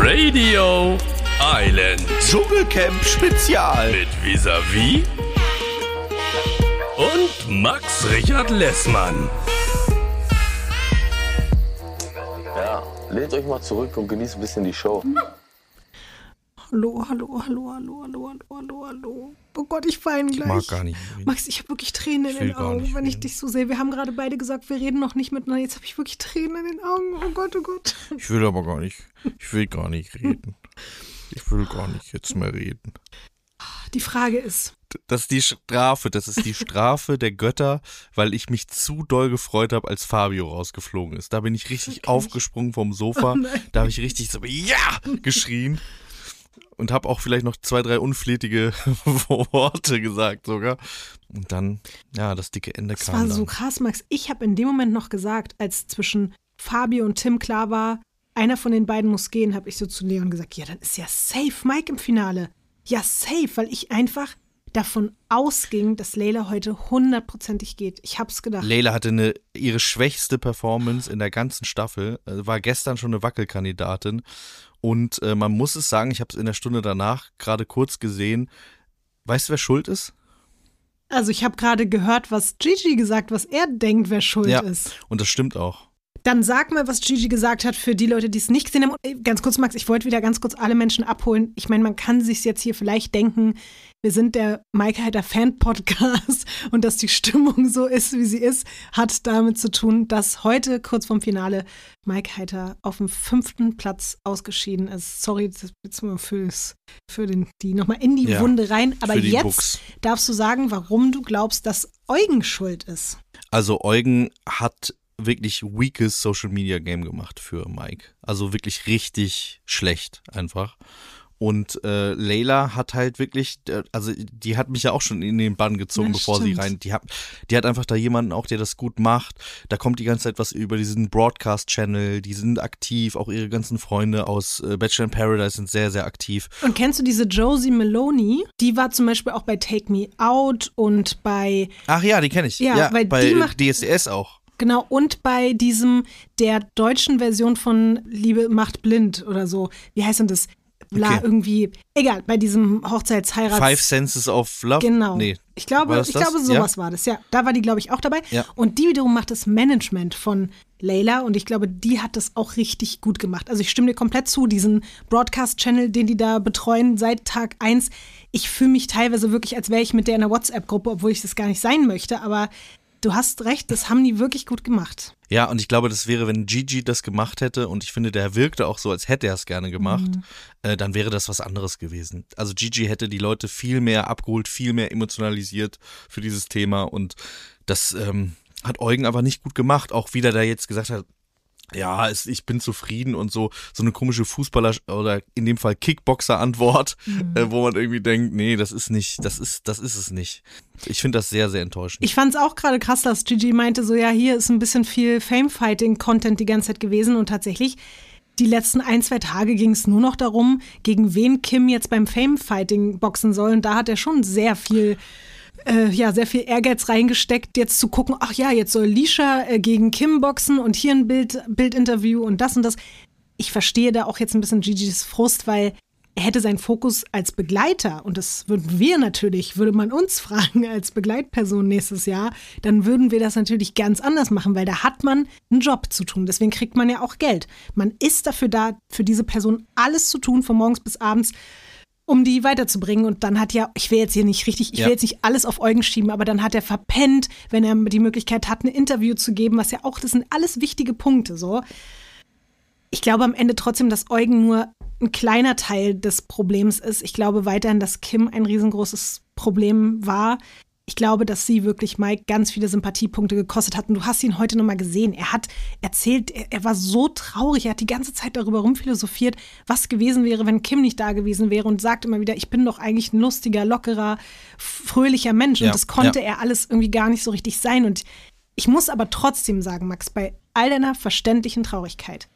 Radio Island Dschungelcamp Spezial. mit Visavi und Max Richard Lessmann. Ja, lehnt euch mal zurück und genießt ein bisschen die Show. Hallo, hallo, hallo, hallo, hallo, hallo, hallo, hallo. Oh Gott, ich weine gleich. mag gar nicht reden. Max, ich habe wirklich Tränen in Ich den Augen, wenn ich dich so sehe. Wir haben gerade beide gesagt, wir reden noch nicht miteinander. Jetzt habe ich wirklich Tränen in den Augen. Oh Gott, oh Gott. Ich will aber gar nicht. Ich will gar nicht reden. Ich will gar nicht jetzt mehr reden. Die Frage ist, Das ist die Strafe. Das ist die Strafe der Götter, weil ich mich zu doll gefreut habe, als Fabio rausgeflogen ist. Da bin ich richtig ich. aufgesprungen vom Sofa. Oh da habe ich richtig so Ja geschrien. Und habe auch vielleicht noch zwei, drei unflätige Worte gesagt sogar. Und dann, ja, das dicke Ende es kam war dann. so krass, Max. Ich habe in dem Moment noch gesagt, als zwischen Fabio und Tim klar war, einer von den beiden muss gehen, habe ich so zu Leon gesagt, ja, dann ist ja safe Mike im Finale. Ja, safe, weil ich einfach davon ausging, dass Leila heute hundertprozentig geht. Ich hab's gedacht. Leila hatte eine, ihre schwächste Performance in der ganzen Staffel, äh, war gestern schon eine Wackelkandidatin. Und äh, man muss es sagen, ich habe es in der Stunde danach gerade kurz gesehen. Weißt du, wer schuld ist? Also ich habe gerade gehört, was Gigi gesagt, was er denkt, wer schuld Ja. ist. Und das stimmt auch. Dann sag mal, was Gigi gesagt hat für die Leute, die es nicht gesehen haben. Äh, Ganz kurz, Max, ich wollte wieder ganz kurz alle Menschen abholen. Ich meine, man kann sich jetzt hier vielleicht denken, wir sind der Mike Heiter Fan-Podcast und dass die Stimmung so ist, wie sie ist, hat damit zu tun, dass heute kurz vorm Finale Mike Heiter auf dem fünften Platz ausgeschieden ist. Sorry, das jetzt mal fürs, für den, die nochmal in die Ja, Wunde rein. Aber jetzt Buchs. darfst du sagen, warum du glaubst, dass Eugen schuld ist. Also Eugen hat wirklich weakes Social Media Game gemacht für Mike. Also wirklich richtig schlecht einfach. Und äh, Layla hat halt wirklich, äh, also die hat mich ja auch schon in den Bann gezogen, Ja, bevor sie stimmt. rein. Die hat, die hat einfach da jemanden auch, der das gut macht. Da kommt die ganze Zeit was über diesen Broadcast-Channel. Die sind aktiv. Auch ihre ganzen Freunde aus äh, Bachelor in Paradise sind sehr, sehr aktiv. Und kennst du diese Josie Maloney? Die war zum Beispiel auch bei Take Me Out und bei, Ach ja, die kenne ich. Ja, weil bei die macht- DSDS auch. Genau, und bei diesem, der deutschen Version von Liebe macht blind oder so. Wie heißt denn das? Bla, Okay. irgendwie, egal, bei diesem Hochzeitsheirats. Five Senses of Love. Genau. Nee. Ich glaube, ich das? glaube, sowas war das. Ja, da war die, glaube ich, auch dabei. Ja. Und die wiederum macht das Management von Layla und ich glaube, die hat das auch richtig gut gemacht. Also ich stimme dir komplett zu, diesen Broadcast-Channel, den die da betreuen seit Tag eins. Ich fühle mich teilweise wirklich, als wäre ich mit der in einer WhatsApp-Gruppe, obwohl ich das gar nicht sein möchte. Aber du hast recht, das haben die wirklich gut gemacht. Ja, und ich glaube, das wäre, wenn Gigi das gemacht hätte, und ich finde, der wirkte auch so, als hätte er es gerne gemacht, Mhm. äh, dann wäre das was anderes gewesen. Also Gigi hätte die Leute viel mehr abgeholt, viel mehr emotionalisiert für dieses Thema und das ähm, hat Eugen aber nicht gut gemacht. Auch wieder da jetzt gesagt hat, ja, es, ich bin zufrieden und so, so eine komische Fußballer- oder in dem Fall Kickboxer-Antwort, Mhm. äh, wo man irgendwie denkt, nee, das ist nicht, das ist, das ist es nicht. Ich finde das sehr, sehr enttäuschend. Ich fand es auch gerade krass, dass Gigi meinte, so ja, hier ist ein bisschen viel Fame-Fighting-Content die ganze Zeit gewesen und tatsächlich die letzten ein, zwei Tage ging es nur noch darum, gegen wen Kim jetzt beim Fame-Fighting boxen soll. Und da hat er schon sehr viel, äh, ja, sehr viel Ehrgeiz reingesteckt, jetzt zu gucken, ach ja, jetzt soll Lisha äh, gegen Kim boxen und hier ein Bild, Bildinterview und das und das. Ich verstehe da auch jetzt ein bisschen Gigis Frust, weil er hätte seinen Fokus als Begleiter, und das würden wir natürlich, würde man uns fragen als Begleitperson nächstes Jahr, dann würden wir das natürlich ganz anders machen, weil da hat man einen Job zu tun. Deswegen kriegt man ja auch Geld. Man ist dafür da, für diese Person alles zu tun, von morgens bis abends, um die weiterzubringen. Und dann hat ja, ich will jetzt hier nicht richtig, ich Ja. will jetzt nicht alles auf Eugen schieben, aber dann hat er verpennt, wenn er die Möglichkeit hat, ein Interview zu geben, was ja auch, das sind alles wichtige Punkte so ich glaube am Ende trotzdem, dass Eugen nur ein kleiner Teil des Problems ist. Ich glaube weiterhin, dass Kim ein riesengroßes Problem war. Ich glaube, dass sie wirklich Mike ganz viele Sympathiepunkte gekostet hat. Und du hast ihn heute nochmal gesehen. Er hat erzählt, er, er war so traurig. Er hat die ganze Zeit darüber rumphilosophiert, was gewesen wäre, wenn Kim nicht da gewesen wäre. Und sagt immer wieder, ich bin doch eigentlich ein lustiger, lockerer, fröhlicher Mensch. Ja, und das konnte ja. er alles irgendwie gar nicht so richtig sein. Und ich muss aber trotzdem sagen, Max, bei all deiner verständlichen Traurigkeit,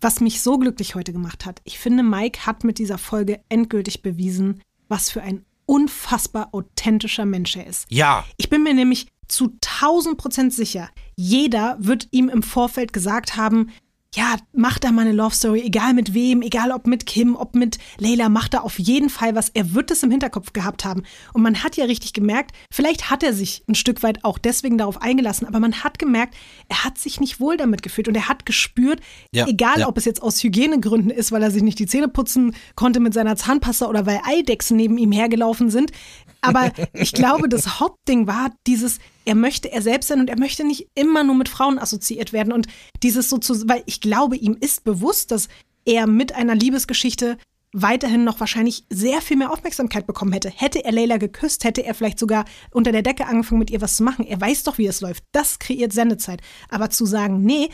was mich so glücklich heute gemacht hat. Ich finde, Mike hat mit dieser Folge endgültig bewiesen, was für ein unfassbar authentischer Mensch er ist. Ja. Ich bin mir nämlich zu 1000 Prozent sicher, jeder wird ihm im Vorfeld gesagt haben, ja, mach da mal eine Love Story, egal mit wem, egal ob mit Kim, ob mit Layla, mach da auf jeden Fall was. Er wird es im Hinterkopf gehabt haben. Und man hat ja richtig gemerkt, vielleicht hat er sich ein Stück weit auch deswegen darauf eingelassen, aber man hat gemerkt, er hat sich nicht wohl damit gefühlt und er hat gespürt, Ja, egal ja. ob es jetzt aus Hygienegründen ist, weil er sich nicht die Zähne putzen konnte mit seiner Zahnpasta oder weil Eidechsen neben ihm hergelaufen sind. Aber ich glaube, das Hauptding war dieses, er möchte er selbst sein und er möchte nicht immer nur mit Frauen assoziiert werden. Und dieses so zu, weil ich glaube, ihm ist bewusst, dass er mit einer Liebesgeschichte weiterhin noch wahrscheinlich sehr viel mehr Aufmerksamkeit bekommen hätte. Hätte er Leila geküsst, hätte er vielleicht sogar unter der Decke angefangen, mit ihr was zu machen. Er weiß doch, wie es läuft. Das kreiert Sendezeit. Aber zu sagen, nee,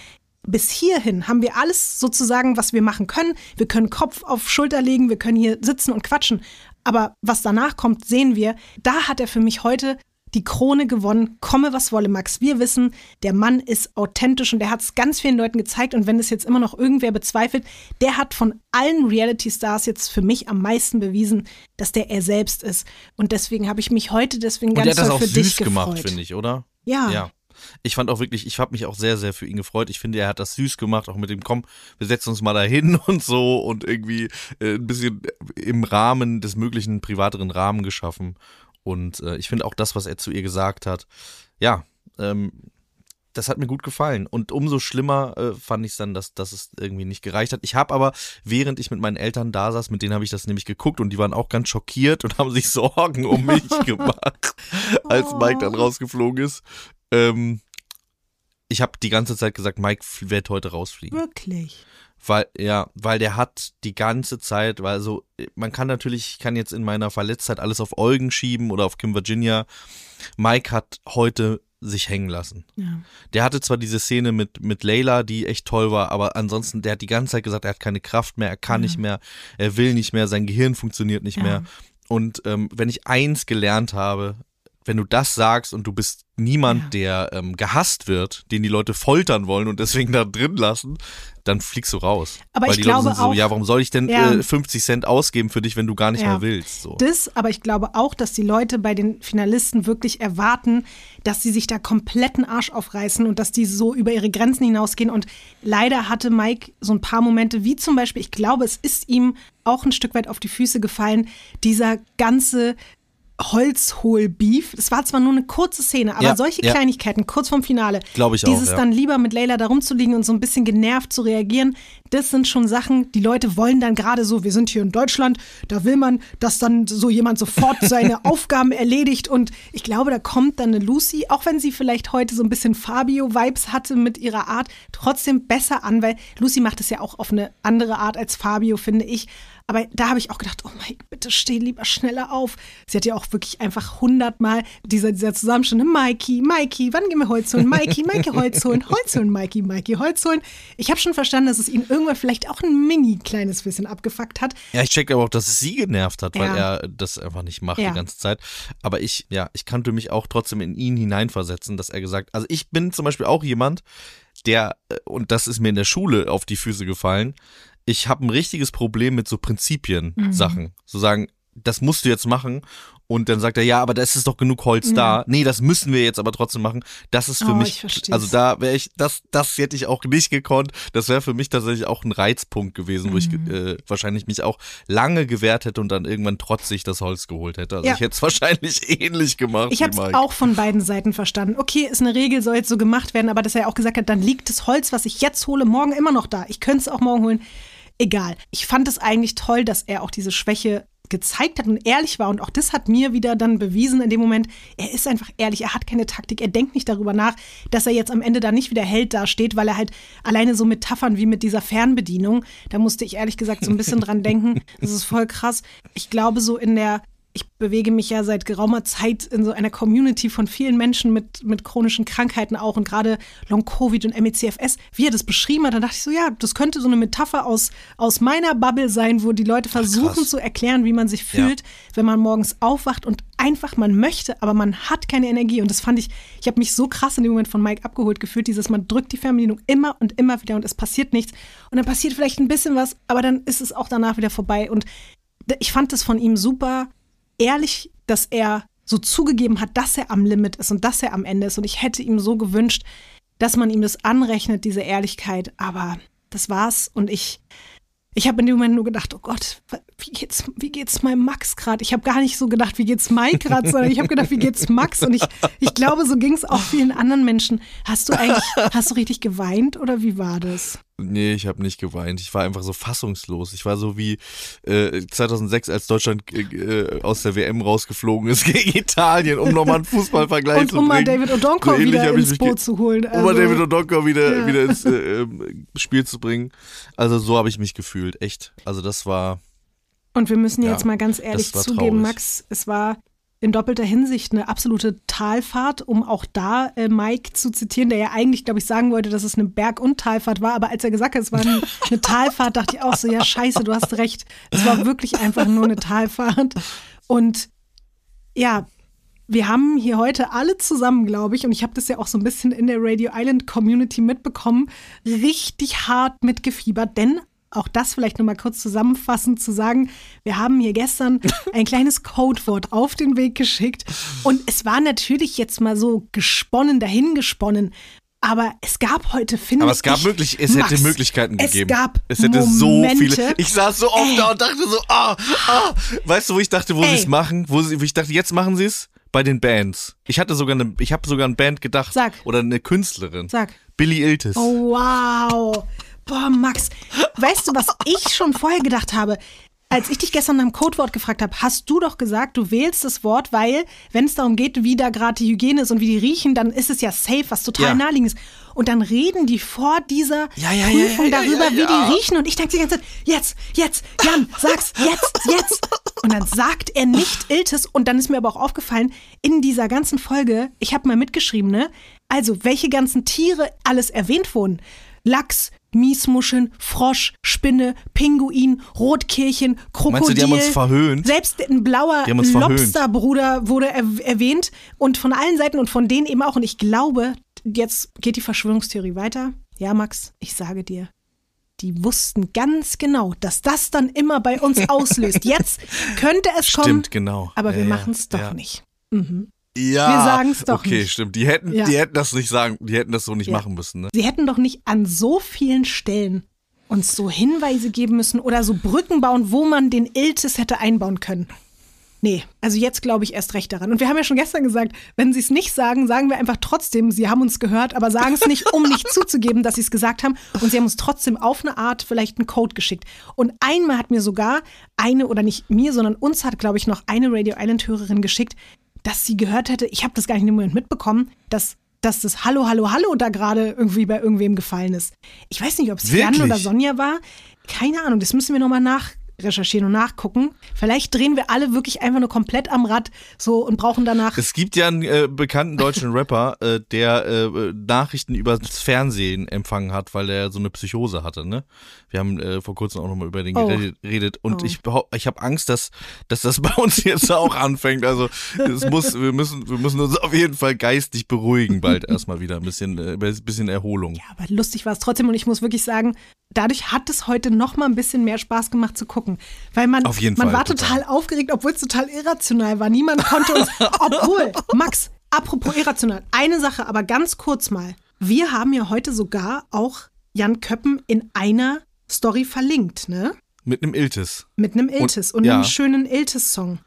bis hierhin haben wir alles sozusagen, was wir machen können. Wir können Kopf auf Schulter legen, wir können hier sitzen und quatschen. Aber was danach kommt, sehen wir. Da hat er für mich heute die Krone gewonnen. Komme, was wolle, Max. Wir wissen, der Mann ist authentisch und der hat es ganz vielen Leuten gezeigt. Und wenn es jetzt immer noch irgendwer bezweifelt, der hat von allen Reality-Stars jetzt für mich am meisten bewiesen, dass der er selbst ist. Und deswegen habe ich mich heute deswegen Und ganz hat das auch für süß gemacht, finde ich, oder? Ja. Ja. Ich fand auch wirklich, ich habe mich auch sehr, sehr für ihn gefreut. Ich finde, er hat das süß gemacht, auch mit dem Komm, wir setzen uns mal dahin und so und irgendwie äh, ein bisschen im Rahmen des möglichen privateren Rahmen geschaffen. Und äh, ich finde auch das, was er zu ihr gesagt hat, ja, ähm, das hat mir gut gefallen. Und umso schlimmer äh, fand ich es dann, dass, dass es irgendwie nicht gereicht hat. Ich habe aber, während ich mit meinen Eltern da saß, mit denen habe ich das nämlich geguckt und die waren auch ganz schockiert und haben sich Sorgen um mich gemacht, als Mike dann rausgeflogen ist. Ähm, ich habe die ganze Zeit gesagt, Mike wird heute rausfliegen. Wirklich. Weil, ja, weil der hat die ganze Zeit, weil so, man kann natürlich, ich kann jetzt in meiner Verletztheit alles auf Eugen schieben oder auf Kim Virginia. Mike hat heute sich hängen lassen. Ja. Der hatte zwar diese Szene mit, mit Layla, die echt toll war, aber ansonsten, der hat die ganze Zeit gesagt, er hat keine Kraft mehr, er kann nicht mehr, er will nicht mehr, sein Gehirn funktioniert nicht Ja. mehr. Und ähm, wenn ich eins gelernt habe, wenn du das sagst und du bist niemand, Ja. der ähm, gehasst wird, den die Leute foltern wollen und deswegen da drin lassen, dann fliegst du raus. Aber Weil ich die glaube Leute sind so, auch- ja, warum soll ich denn Ja. äh, 50 Cent ausgeben für dich, wenn du gar nicht Ja. mehr willst? So. Das, aber ich glaube auch, dass die Leute bei den Finalisten wirklich erwarten, dass sie sich da kompletten Arsch aufreißen und dass die so über ihre Grenzen hinausgehen. Und leider hatte Mike so ein paar Momente, wie zum Beispiel, ich glaube, es ist ihm auch ein Stück weit auf die Füße gefallen, dieser ganze Holzhol-Beef. Es war zwar nur eine kurze Szene, aber Ja, solche ja. Kleinigkeiten kurz vorm Finale. Glaube ich auch, Dieses ja. dann lieber mit Layla da rumzuliegen und so ein bisschen genervt zu reagieren, das sind schon Sachen, die Leute wollen dann gerade so, wir sind hier in Deutschland, da will man, dass dann so jemand sofort seine Aufgaben erledigt und ich glaube, da kommt dann eine Lucy, auch wenn sie vielleicht heute so ein bisschen Fabio-Vibes hatte mit ihrer Art, trotzdem besser an, weil Lucy macht es ja auch auf eine andere Art als Fabio, finde ich. Aber da habe ich auch gedacht, oh Mike, bitte steh lieber schneller auf. Sie hat ja auch wirklich einfach hundertmal dieser, dieser Zusammenschnitt, Mikey, Mikey, wann gehen wir Holz holen? Mikey, Mikey, Holz holen, Holz holen, Mikey, Mikey, Holz holen. Ich habe schon verstanden, dass es ihn irgendwann vielleicht auch ein mini kleines bisschen abgefuckt hat. Ja, ich check aber auch, dass es sie genervt hat, weil Ja. er das einfach nicht macht Ja. die ganze Zeit. Aber ich, ja, ich kannte mich auch trotzdem in ihn hineinversetzen, dass er gesagt, also ich bin zum Beispiel auch jemand, der, äh, und das ist mir in der Schule auf die Füße gefallen, ich habe ein richtiges Problem mit so Prinzipien-Sachen. So sagen, das musst du jetzt machen. Und dann sagt er, ja, aber da ist doch genug Holz da. Nee, das müssen wir jetzt aber trotzdem machen. Das ist für Oh, ich mich, also da wäre ich, das, das hätte ich auch nicht gekonnt. Das wäre für mich tatsächlich auch ein Reizpunkt gewesen, wo ich Mhm. äh, wahrscheinlich mich auch lange gewehrt hätte und dann irgendwann trotzig das Holz geholt hätte. Also Ja. ich hätte es wahrscheinlich ähnlich gemacht. Ich habe es auch von beiden Seiten verstanden. Okay, ist eine Regel, soll jetzt so gemacht werden, aber dass er auch gesagt hat, dann liegt das Holz, was ich jetzt hole, morgen immer noch da. Ich könnte es auch morgen holen. Egal. Ich fand es eigentlich toll, dass er auch diese Schwäche gezeigt hat und ehrlich war. Und auch das hat mir wieder dann bewiesen in dem Moment, er ist einfach ehrlich, er hat keine Taktik, er denkt nicht darüber nach, dass er jetzt am Ende da nicht wieder Held dasteht, weil er halt alleine so Metaphern wie mit dieser Fernbedienung, da musste ich ehrlich gesagt so ein bisschen dran denken. Das ist voll krass. Ich glaube, so in der ich bewege mich ja seit geraumer Zeit in so einer Community von vielen Menschen mit, mit chronischen Krankheiten auch und gerade Long-Covid und MECFS, wie er das beschrieben hat, da dachte ich so, ja, das könnte so eine Metapher aus, aus meiner Bubble sein, wo die Leute versuchen krass. zu erklären, wie man sich fühlt, wenn man morgens aufwacht und einfach man möchte, aber man hat keine Energie. Und das fand ich, ich habe mich so krass in dem Moment von Mike abgeholt gefühlt, dieses, man drückt die Fernbedienung immer und immer wieder und es passiert nichts. Und dann passiert vielleicht ein bisschen was, aber dann ist es auch danach wieder vorbei. Und ich fand das von ihm super ehrlich, dass er so zugegeben hat, dass er am Limit ist und dass er am Ende ist. Und ich hätte ihm so gewünscht, dass man ihm das anrechnet, diese Ehrlichkeit. Aber das war's. Und ich, ich habe in dem Moment nur gedacht, oh Gott, wie geht's, wie geht's meinem Max gerade? Ich habe gar nicht so gedacht, wie geht's Mike gerade, sondern ich habe gedacht, wie geht's Max? Und ich, ich glaube, so ging es auch vielen anderen Menschen. Hast du eigentlich, hast du richtig geweint oder wie war das? Nee, ich habe nicht geweint. Ich war einfach so fassungslos. Ich war so wie äh, 2006, als Deutschland äh, äh aus der WM rausgeflogen ist gegen Italien, um nochmal einen Fußballvergleich und zu um bringen. mal David O'Donkor So wieder ins Boot zu holen. um mal Also, David O'Donkor wieder, Ja. wieder ins äh, ähm, Spiel zu bringen. Also so habe ich mich gefühlt, echt. Also das war, und wir müssen Ja, jetzt mal ganz ehrlich zugeben, traurig. Max, es war in doppelter Hinsicht eine absolute Talfahrt, um auch da äh, Mike zu zitieren, der ja eigentlich, glaube ich, sagen wollte, dass es eine Berg- und Talfahrt war. Aber als er gesagt hat, es war eine, eine Talfahrt, dachte ich auch so, ja scheiße, du hast recht. Es war wirklich einfach nur eine Talfahrt. Und ja, wir haben hier heute alle zusammen, glaube ich, und ich habe das ja auch so ein bisschen in der Radio Island Community mitbekommen, richtig hart mitgefiebert, denn auch das vielleicht nochmal kurz zusammenfassend zu sagen, wir haben hier gestern ein kleines Codewort auf den Weg geschickt und es war natürlich jetzt mal so gesponnen, dahingesponnen, aber es gab heute, finde ich. aber es gab möglich, es Max, hätte Möglichkeiten es gegeben. gab es hätte Momente, so viele. Ich saß so oft Ey. da und dachte so, ah, ah. Weißt du, wo ich dachte, wo sie es machen? Wo, sie, wo ich dachte, jetzt machen sie es? Bei den Bands. Ich hatte sogar eine, ich habe sogar eine Band gedacht. Sag. Oder eine Künstlerin. Sag. Billy Iltis. Oh, wow. Boah, Max, weißt du, was ich schon vorher gedacht habe? Als ich dich gestern nach dem Codewort gefragt habe, hast du doch gesagt, du wählst das Wort, weil, wenn es darum geht, wie da gerade die Hygiene ist und wie die riechen, dann ist es ja safe, was total Ja. naheliegend ist. Und dann reden die vor dieser Ja, ja, Prüfung darüber, wie die riechen. Und ich denke die ganze Zeit, jetzt, jetzt, Jan, sag's, jetzt, jetzt. Und dann sagt er nicht Iltis. Und dann ist mir aber auch aufgefallen, in dieser ganzen Folge, ich habe mal mitgeschrieben, ne? Also, welche ganzen Tiere alles erwähnt wurden. Lachs, Miesmuscheln, Frosch, Spinne, Pinguin, Rotkehlchen, Krokodil. Meinst du, die haben uns verhöhnt? Selbst ein blauer. Lobsterbruder wurde er erwähnt und von allen Seiten und von denen eben auch. Und ich glaube, jetzt geht die Verschwörungstheorie weiter. Ja, Max, ich sage dir, die wussten ganz genau, dass das dann immer bei uns auslöst. Jetzt könnte es kommen, Stimmt, genau. aber wir Ja, machen es ja, doch ja. nicht. Ja. Wir sagen's doch Okay, nicht. stimmt. Die hätten, Ja. die hätten das nicht sagen, die hätten das so nicht Ja. machen müssen, ne? Sie hätten doch nicht an so vielen Stellen uns so Hinweise geben müssen oder so Brücken bauen, wo man den Iltis hätte einbauen können. Nee, also jetzt glaube ich erst recht daran. Und wir haben ja schon gestern gesagt, wenn sie es nicht sagen, sagen wir einfach trotzdem, sie haben uns gehört, aber sagen es nicht, um nicht zuzugeben, dass sie es gesagt haben. Und sie haben uns trotzdem auf eine Art vielleicht einen Code geschickt. Und einmal hat mir sogar eine, oder nicht mir, sondern uns hat, glaube ich, noch eine Radio Island-Hörerin geschickt, dass sie gehört hätte, ich habe das gar nicht in dem Moment mitbekommen, dass, dass das Hallo, Hallo, Hallo da gerade irgendwie bei irgendwem gefallen ist. Ich weiß nicht, ob es Jan oder Sonja war. Keine Ahnung, das müssen wir nochmal nachrecherchieren und nachgucken. Vielleicht drehen wir alle wirklich einfach nur komplett am Rad so und brauchen danach. Es gibt ja einen äh, bekannten deutschen Rapper, äh, der äh, Nachrichten über das Fernsehen empfangen hat, weil er so eine Psychose hatte, ne? Wir haben äh, vor kurzem auch nochmal über den Oh. geredet und Oh. ich ich habe Angst, dass, dass das bei uns jetzt auch anfängt. Also es muss, wir müssen, wir müssen uns auf jeden Fall geistig beruhigen bald erstmal wieder. Ein bisschen, äh, ein bisschen Erholung. Ja, aber lustig war es trotzdem und ich muss wirklich sagen, dadurch hat es heute noch mal ein bisschen mehr Spaß gemacht zu gucken, weil man Auf jeden man Fall, war total. total aufgeregt, obwohl es total irrational war. Niemand konnte uns, obwohl Max, apropos irrational, eine Sache, aber ganz kurz mal. Wir haben ja heute sogar auch Jan Köppen in einer Story verlinkt, ne? Mit einem Iltis. Mit einem Iltis und, ja. einem schönen Iltis-Song.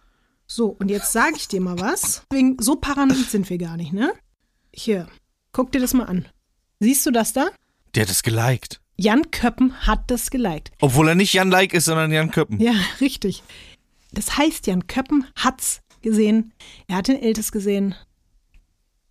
So, und jetzt sage ich dir mal was. Wegen, so paranoid sind wir gar nicht, ne? Hier, guck dir das mal an. Siehst du das da? Der hat es geliked. Jan Köppen hat das geliked. Obwohl er nicht Jan Like ist, sondern Jan Köppen. Ja, richtig. Das heißt, Jan Köppen hat's gesehen. Er hat den Iltis gesehen.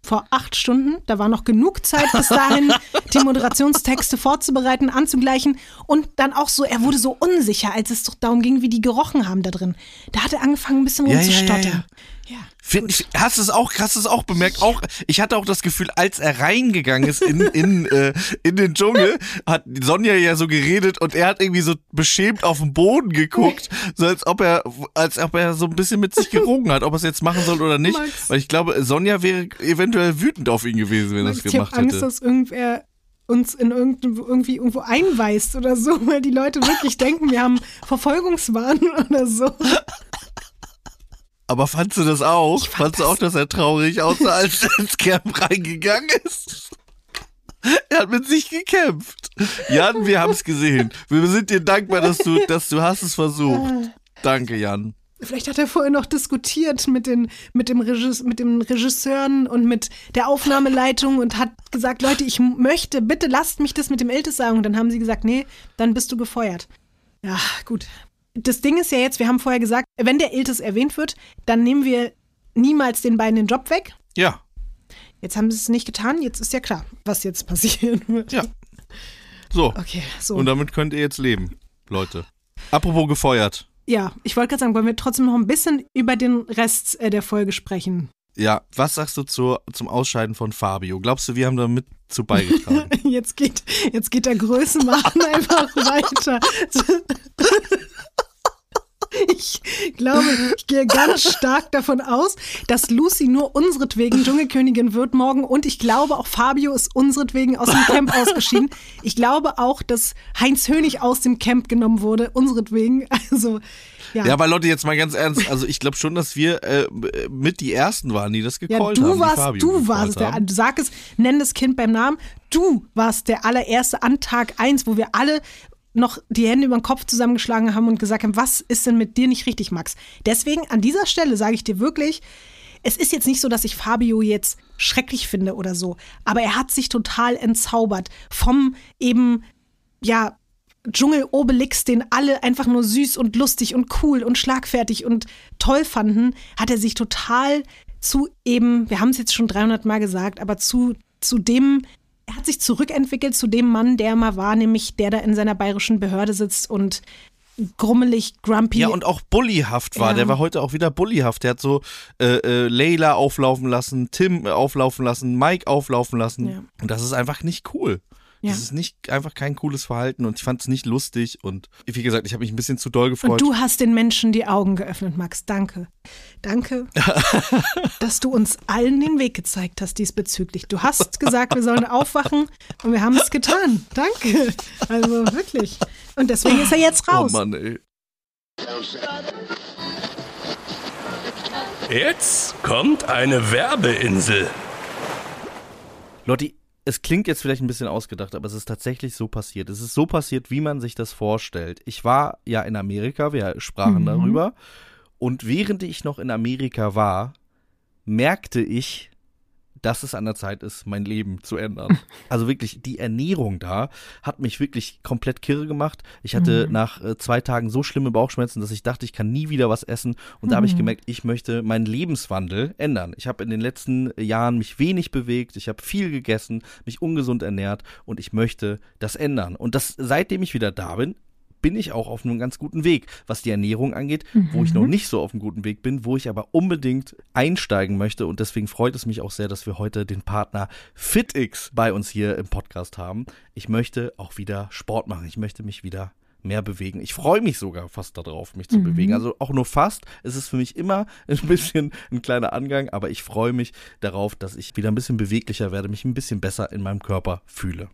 Vor acht Stunden. Da war noch genug Zeit bis dahin, die Moderationstexte vorzubereiten, anzugleichen. Und dann auch so, er wurde so unsicher, als es doch darum ging, wie die gerochen haben da drin. Da hat er angefangen, ein bisschen Ja, ja, rumzustottern. Ja, Find, ich, hast du es auch, hast es auch bemerkt? Auch, ich hatte auch das Gefühl, als er reingegangen ist in, in, äh, in den Dschungel, hat Sonja ja so geredet und er hat irgendwie so beschämt auf den Boden geguckt, so als ob er, als ob er so ein bisschen mit sich gerungen hat, ob er es jetzt machen soll oder nicht. Max. Weil ich glaube, Sonja wäre eventuell wütend auf ihn gewesen, wenn er es ich habe gemacht Angst, hätte. dass irgendwer uns in irgend, irgendwie irgendwo einweist oder so, weil die Leute wirklich denken, wir haben Verfolgungswahn oder so. Aber fandst du das auch? Fand fandst du das- auch, dass er traurig aussah, als er ins Camp reingegangen ist? Er hat mit sich gekämpft. Jan, wir haben es gesehen. Wir sind dir dankbar, dass du, dass du hast es versucht. Danke, Jan. Vielleicht hat er vorher noch diskutiert mit den, mit, dem Regis, mit den Regisseuren und mit der Aufnahmeleitung und hat gesagt, Leute, ich möchte, bitte lasst mich das mit dem Iltis sagen. Und dann haben sie gesagt, nee, dann bist du gefeuert. Ja, gut. Das Ding ist ja jetzt, wir haben vorher gesagt, wenn der Iltis erwähnt wird, dann nehmen wir niemals den beiden den Job weg. Ja, Jetzt haben sie es nicht getan, jetzt ist ja klar, was jetzt passieren wird. ja. So. Okay, so. Und damit könnt ihr jetzt leben, Leute. Apropos gefeuert. ja, ich wollte gerade sagen, wollen wir trotzdem noch ein bisschen über den Rest äh, der Folge sprechen? Ja, was sagst du zur, zum Ausscheiden von Fabio? Glaubst du, wir haben damit zu beigetragen? Jetzt geht, jetzt geht der Größenwahn einfach weiter. Ich glaube, ich gehe ganz stark davon aus, dass Lucy nur unseretwegen Dschungelkönigin wird morgen und ich glaube auch Fabio ist unseretwegen aus dem Camp ausgeschieden. Ich glaube auch, dass Heinz Hönig aus dem Camp genommen wurde, unseretwegen. Also, ja. ja, aber Leute, jetzt mal ganz ernst. Also ich glaube schon, dass wir äh, mit die Ersten waren, die das Ja, gecallt haben. du die warst, du warst der, haben. du sag es, nenn das Kind beim Namen. Du warst der allererste an Tag eins, wo wir alle noch die Hände über den Kopf zusammengeschlagen haben und gesagt haben, was ist denn mit dir nicht richtig, Max? Deswegen an dieser Stelle sage ich dir wirklich, es ist jetzt nicht so, dass ich Fabio jetzt schrecklich finde oder so, aber er hat sich total entzaubert vom eben, ja, Dschungel Obelix, den alle einfach nur süß und lustig und cool und schlagfertig und toll fanden, hat er sich total zu eben, wir haben es jetzt schon 300 Mal gesagt, aber zu, zu dem, er hat sich zurückentwickelt zu dem Mann, der mal war, nämlich der da in seiner bayerischen Behörde sitzt und grummelig, grumpy. Ja, und auch bullyhaft war. Ja. Der war heute auch wieder bullyhaft. Der hat so äh, äh, Layla auflaufen lassen, Tim auflaufen lassen, Mike auflaufen lassen. Ja. Und das ist einfach nicht cool. Ja. Das ist nicht einfach kein cooles Verhalten und ich fand es nicht lustig und wie gesagt, ich habe mich ein bisschen zu doll gefreut. Und du hast den Menschen die Augen geöffnet, Max. Danke. Danke, dass du uns allen den Weg gezeigt hast diesbezüglich. Du hast gesagt, wir sollen aufwachen und wir haben es getan. Danke. Also wirklich. Und deswegen ist er jetzt oh raus. Mann, ey. Jetzt kommt eine Werbeinsel. Leute, es klingt jetzt vielleicht ein bisschen ausgedacht, aber es ist tatsächlich so passiert. Es ist so passiert, wie man sich das vorstellt. Ich war ja in Amerika, wir sprachen Mhm. darüber. Und während ich noch in Amerika war, merkte ich, dass es an der Zeit ist, mein Leben zu ändern. Also wirklich, die Ernährung da hat mich wirklich komplett kirre gemacht. Ich hatte nach äh, zwei Tagen so schlimme Bauchschmerzen, dass ich dachte, ich kann nie wieder was essen. Und da habe ich gemerkt, ich möchte meinen Lebenswandel ändern. Ich habe in den letzten Jahren mich wenig bewegt, ich habe viel gegessen, mich ungesund ernährt und ich möchte das ändern. Und das, seitdem ich wieder da bin, bin ich auch auf einem ganz guten Weg, was die Ernährung angeht, wo ich noch nicht so auf einem guten Weg bin, wo ich aber unbedingt einsteigen möchte. Und deswegen freut es mich auch sehr, dass wir heute den Partner FitX bei uns hier im Podcast haben. Ich möchte auch wieder Sport machen. Ich möchte mich wieder mehr bewegen. Ich freue mich sogar fast darauf, mich zu bewegen. Also auch nur fast. Es ist für mich immer ein bisschen ein kleiner Angang, aber ich freue mich darauf, dass ich wieder ein bisschen beweglicher werde, mich ein bisschen besser in meinem Körper fühle.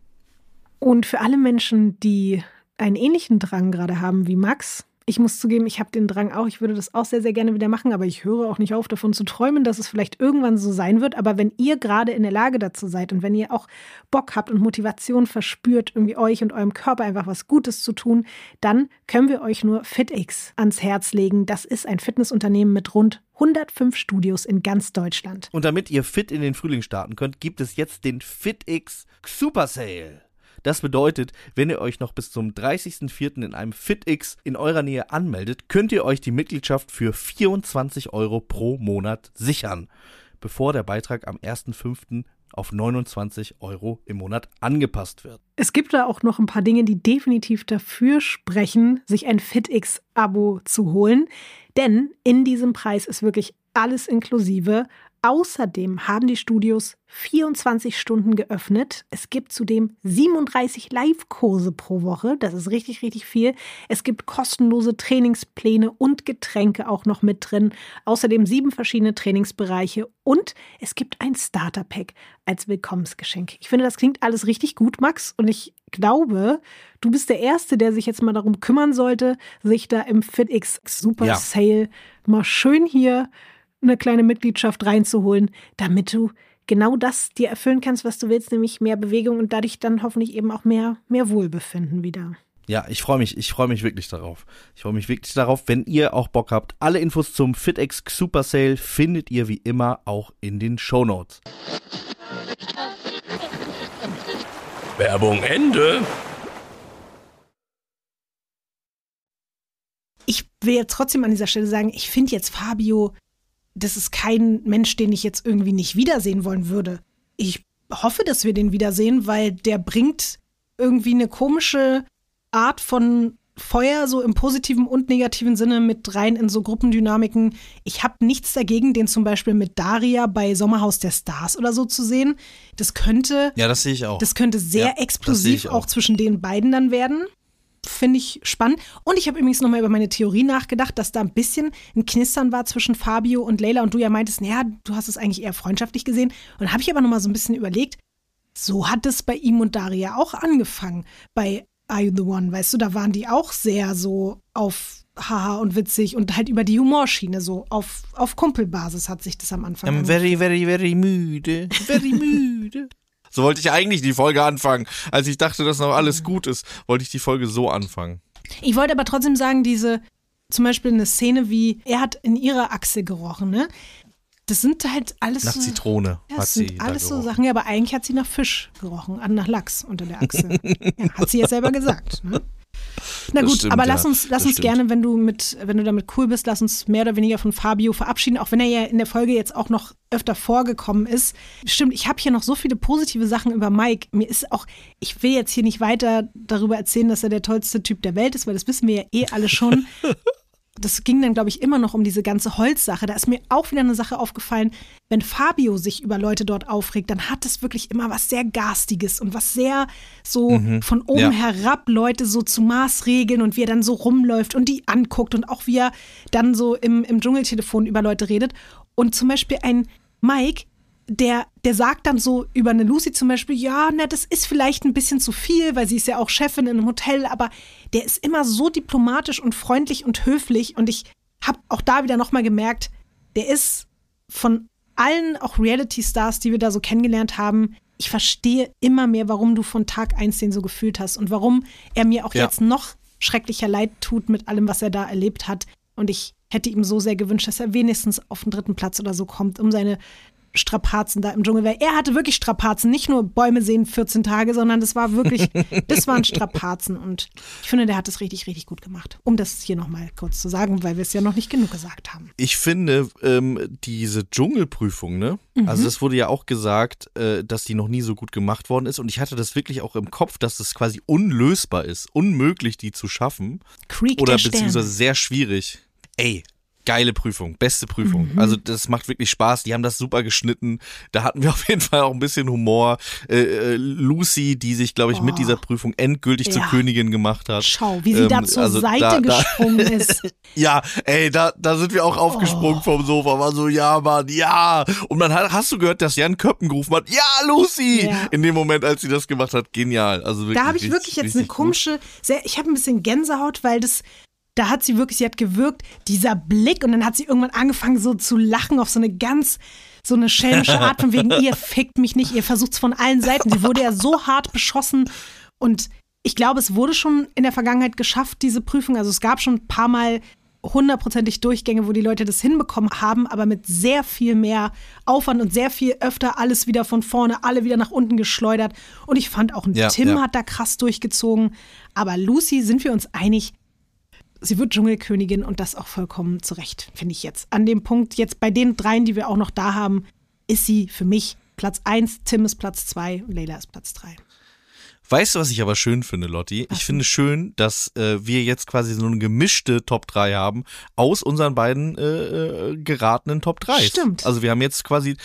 Und für alle Menschen, die einen ähnlichen Drang gerade haben wie Max, ich muss zugeben, ich habe den Drang auch, ich würde das auch sehr, sehr gerne wieder machen, aber ich höre auch nicht auf davon zu träumen, dass es vielleicht irgendwann so sein wird. Aber wenn ihr gerade in der Lage dazu seid und wenn ihr auch Bock habt und Motivation verspürt, irgendwie euch und eurem Körper einfach was Gutes zu tun, dann können wir euch nur FitX ans Herz legen. Das ist ein Fitnessunternehmen mit rund 105 Studios in ganz Deutschland. Und damit ihr fit in den Frühling starten könnt, gibt es jetzt den FitX Super Sale. Das bedeutet, wenn ihr euch noch bis zum 30.04. in einem FitX in eurer Nähe anmeldet, könnt ihr euch die Mitgliedschaft für 24 Euro pro Monat sichern, bevor der Beitrag am 1.05. auf 29 Euro im Monat angepasst wird. Es gibt da auch noch ein paar Dinge, die definitiv dafür sprechen, sich ein FitX-Abo zu holen. Denn in diesem Preis ist wirklich alles inklusive. Außerdem haben die Studios 24 Stunden geöffnet. Es gibt zudem 37 Live-Kurse pro Woche. Das ist richtig, richtig viel. Es gibt kostenlose Trainingspläne und Getränke auch noch mit drin. Außerdem sieben verschiedene Trainingsbereiche und es gibt ein Starter-Pack als Willkommensgeschenk. Ich finde, das klingt alles richtig gut, Max. Und ich glaube, du bist der Erste, der sich jetzt mal darum kümmern sollte, sich da im FitX Super Ja. Sale mal schön hier eine kleine Mitgliedschaft reinzuholen, damit du genau das dir erfüllen kannst, was du willst, nämlich mehr Bewegung und dadurch dann hoffentlich eben auch mehr, mehr Wohlbefinden wieder. Ja, ich freue mich, ich freue mich wirklich darauf. Ich freue mich wirklich darauf, wenn ihr auch Bock habt. Alle Infos zum FitX Super Sale findet ihr wie immer auch in den Show Notes. Werbung Ende. Ich will jetzt trotzdem an dieser Stelle sagen, ich finde jetzt Fabio, das ist kein Mensch, den ich jetzt irgendwie nicht wiedersehen wollen würde. Ich hoffe, dass wir den wiedersehen, weil der bringt irgendwie eine komische Art von Feuer so im positiven und negativen Sinne mit rein in so Gruppendynamiken. Ich habe nichts dagegen, den zum Beispiel mit Daria bei Sommerhaus der Stars oder so zu sehen. Das könnte. Ja, das sehe ich auch. Das könnte sehr Ja, explosiv auch. auch. zwischen den beiden dann werden. Finde ich spannend. Und ich habe übrigens nochmal über meine Theorie nachgedacht, dass da ein bisschen ein Knistern war zwischen Fabio und Leila und du ja meintest, naja, du hast es eigentlich eher freundschaftlich gesehen. Und habe ich aber nochmal so ein bisschen überlegt, so hat es bei ihm und Daria auch angefangen. Bei Are You the One, weißt du, da waren die auch sehr so auf haha und witzig und halt über die Humorschiene, so auf, auf Kumpelbasis hat sich das am Anfang I'm angefühlt. very, very, very müde. Very müde. So wollte ich eigentlich die Folge anfangen. Als ich dachte, dass noch alles gut ist, wollte ich die Folge so anfangen. Ich wollte aber trotzdem sagen, diese, zum Beispiel eine Szene wie, er hat in ihre Achse gerochen, ne? Das sind halt alles Nach so, Zitrone ja, hat das sie sind da alles so. Sachen, ja, aber eigentlich hat sie nach Fisch gerochen, an nach Lachs unter der Achse. ja, hat sie ja selber gesagt, ne? Na gut, stimmt, aber lass uns, lass uns stimmt. gerne, wenn du mit, wenn du damit cool bist, lass uns mehr oder weniger von Fabio verabschieden, auch wenn er ja in der Folge jetzt auch noch öfter vorgekommen ist. Stimmt, ich habe hier noch so viele positive Sachen über Mike. Mir ist auch, ich will jetzt hier nicht weiter darüber erzählen, dass er der tollste Typ der Welt ist, weil das wissen wir ja eh alle schon. Das ging dann, glaube ich, immer noch um diese ganze Holzsache. Da ist mir auch wieder eine Sache aufgefallen. Wenn Fabio sich über Leute dort aufregt, dann hat es wirklich immer was sehr Garstiges und was sehr so von oben Ja. herab Leute so zu Maßregeln und wie er dann so rumläuft und die anguckt und auch wie er dann so im, im Dschungeltelefon über Leute redet. Und zum Beispiel ein Mike, der, der sagt dann so über eine Lucy zum Beispiel, ja, na, das ist vielleicht ein bisschen zu viel, weil sie ist ja auch Chefin in einem Hotel, aber der ist immer so diplomatisch und freundlich und höflich und ich habe auch da wieder nochmal gemerkt, der ist von allen auch Reality-Stars, die wir da so kennengelernt haben, ich verstehe immer mehr, warum du von Tag eins den so gefühlt hast und warum er mir auch Ja. jetzt noch schrecklicher leid tut mit allem, was er da erlebt hat. Und ich hätte ihm so sehr gewünscht, dass er wenigstens auf den dritten Platz oder so kommt, um seine Strapazen da im Dschungel, weil er hatte wirklich Strapazen, nicht nur Bäume sehen 14 Tage, sondern das war wirklich, das waren Strapazen und ich finde, der hat es richtig, richtig gut gemacht. Um das hier nochmal kurz zu sagen, weil wir es ja noch nicht genug gesagt haben. Ich finde, ähm, diese Dschungelprüfung, ne? Mhm. Also das wurde ja auch gesagt, äh, dass die noch nie so gut gemacht worden ist. Und ich hatte das wirklich auch im Kopf, dass es quasi unlösbar ist, unmöglich, die zu schaffen. Creek Oder beziehungsweise sehr schwierig. Ey, geile Prüfung, beste Prüfung. Mhm. Also das macht wirklich Spaß. Die haben das super geschnitten. Da hatten wir auf jeden Fall auch ein bisschen Humor. Äh, äh, Lucy, die sich, glaube ich, mit Oh. dieser Prüfung endgültig zur Ja. Königin gemacht hat. Schau, wie sie Ähm, da zur also Seite da- da- gesprungen ist. Ja, ey, da, da sind wir auch aufgesprungen Oh. vom Sofa. War so, ja, Mann, ja. Und dann hat, hast du gehört, dass Jan Köppen gerufen hat, ja, Lucy! Ja. In dem Moment, als sie das gemacht hat, genial. Also wirklich, Da habe ich wirklich jetzt eine komische, sehr, ich habe ein bisschen Gänsehaut, weil das, da hat sie wirklich, sie hat gewirkt, dieser Blick und dann hat sie irgendwann angefangen so zu lachen auf so eine ganz, so eine schelmische Art von wegen, ihr fickt mich nicht, ihr versucht es von allen Seiten. Sie wurde ja so hart beschossen und ich glaube, es wurde schon in der Vergangenheit geschafft, diese Prüfung. Also es gab schon ein paar Mal hundertprozentig Durchgänge, wo die Leute das hinbekommen haben, aber mit sehr viel mehr Aufwand und sehr viel öfter alles wieder von vorne, alle wieder nach unten geschleudert. Und ich fand auch ein Ja, Tim ja. hat da krass durchgezogen. Aber Lucy, sind wir uns einig, sie wird Dschungelkönigin und das auch vollkommen zurecht, finde ich jetzt. An dem Punkt, jetzt bei den dreien, die wir auch noch da haben, ist sie für mich Platz 1, Tim ist Platz 2 und Leila ist Platz 3. Weißt du, was ich aber schön finde, Lotti? Ich finde schön, dass äh, wir jetzt quasi so eine gemischte Top 3 haben aus unseren beiden äh, äh, geratenen Top 3. Stimmt. Also wir haben jetzt quasi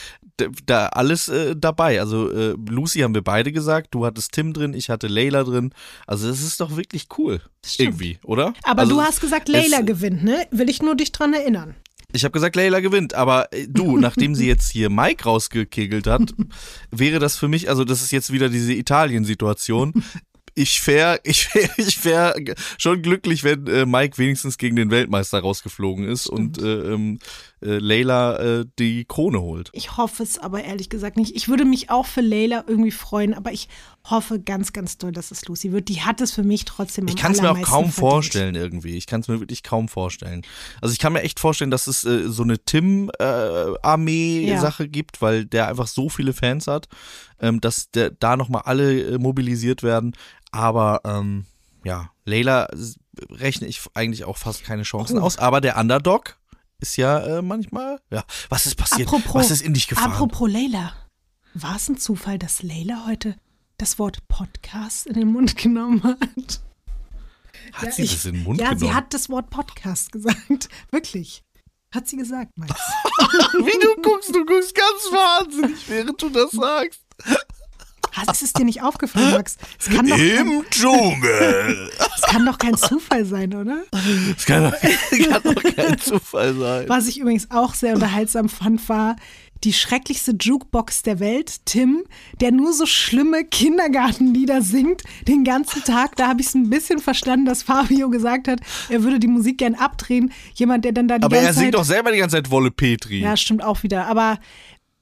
da alles äh, dabei. Also äh, Lucy haben wir beide gesagt, du hattest Tim drin, ich hatte Layla drin. Also das ist doch wirklich cool. Stimmt. Irgendwie, oder? Aber also, du hast gesagt, es- gewinnt, ne? Will ich nur dich dran erinnern. Ich habe gesagt, Layla gewinnt, aber äh, du, nachdem sie jetzt hier Mike rausgekegelt hat, wäre das für mich, also das ist jetzt wieder diese Italien-Situation. Ich wäre ich wär, ich wär schon glücklich, wenn äh, Mike wenigstens gegen den Weltmeister rausgeflogen ist und äh, ähm, äh, Layla äh, die Krone holt. Ich hoffe es aber ehrlich gesagt nicht. Ich würde mich auch für Layla irgendwie freuen, aber ich hoffe ganz, ganz doll, dass es Lucy wird. Die hat es für mich trotzdem Ich kann es mir auch kaum verdient. vorstellen irgendwie. Ich kann es mir wirklich kaum vorstellen. Also ich kann mir echt vorstellen, dass es äh, so eine Tim-Armee-Sache gibt, weil der einfach so viele Fans hat, ähm, dass der, da nochmal alle äh, mobilisiert werden. Aber ähm, ja, Layla s- rechne ich eigentlich auch fast keine Chancen Oh. aus. Aber der Underdog ist ja äh, manchmal, ja, was ist passiert? Apropos, was ist in dich gefahren? Apropos Layla. War es ein Zufall, dass Layla heute das Wort Podcast in den Mund genommen hat? hat Ja, sie ich- das in den Mund ja, genommen? sie hat das Wort Podcast gesagt. Wirklich. Hat sie gesagt, Max. Wie du guckst, du guckst ganz wahnsinnig, während du das sagst. Hast- Ist es dir nicht aufgefallen, Max? Es kann, doch kein, Im Dschungel. es kann doch kein Zufall sein, oder? Das kann doch, kann doch kein Zufall sein. Was ich übrigens auch sehr unterhaltsam fand, war die schrecklichste Jukebox der Welt, Tim, der nur so schlimme Kindergartenlieder singt den ganzen Tag. Da habe ich es ein bisschen verstanden, dass Fabio gesagt hat, er würde die Musik gern abdrehen. Jemand, der dann da die Aber ganze er singt doch selber die ganze Zeit Wolle Petri. Ja, stimmt auch wieder. Aber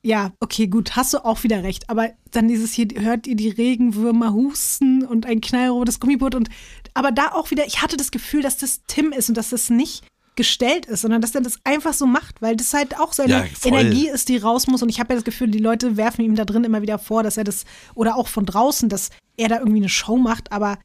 ja, okay, gut, hast du auch wieder recht. Aber dann dieses hier, hört ihr die Regenwürmer husten und ein knallrotes Gummiboot und aber da auch wieder, ich hatte das Gefühl, dass das Tim ist und dass das nicht gestellt ist, sondern dass er das einfach so macht, weil das halt auch seine Ja. Energie ist, die raus muss. Und ich habe ja das Gefühl, die Leute werfen ihm da drin immer wieder vor, dass er das, oder auch von draußen, dass er da irgendwie eine Show macht, aber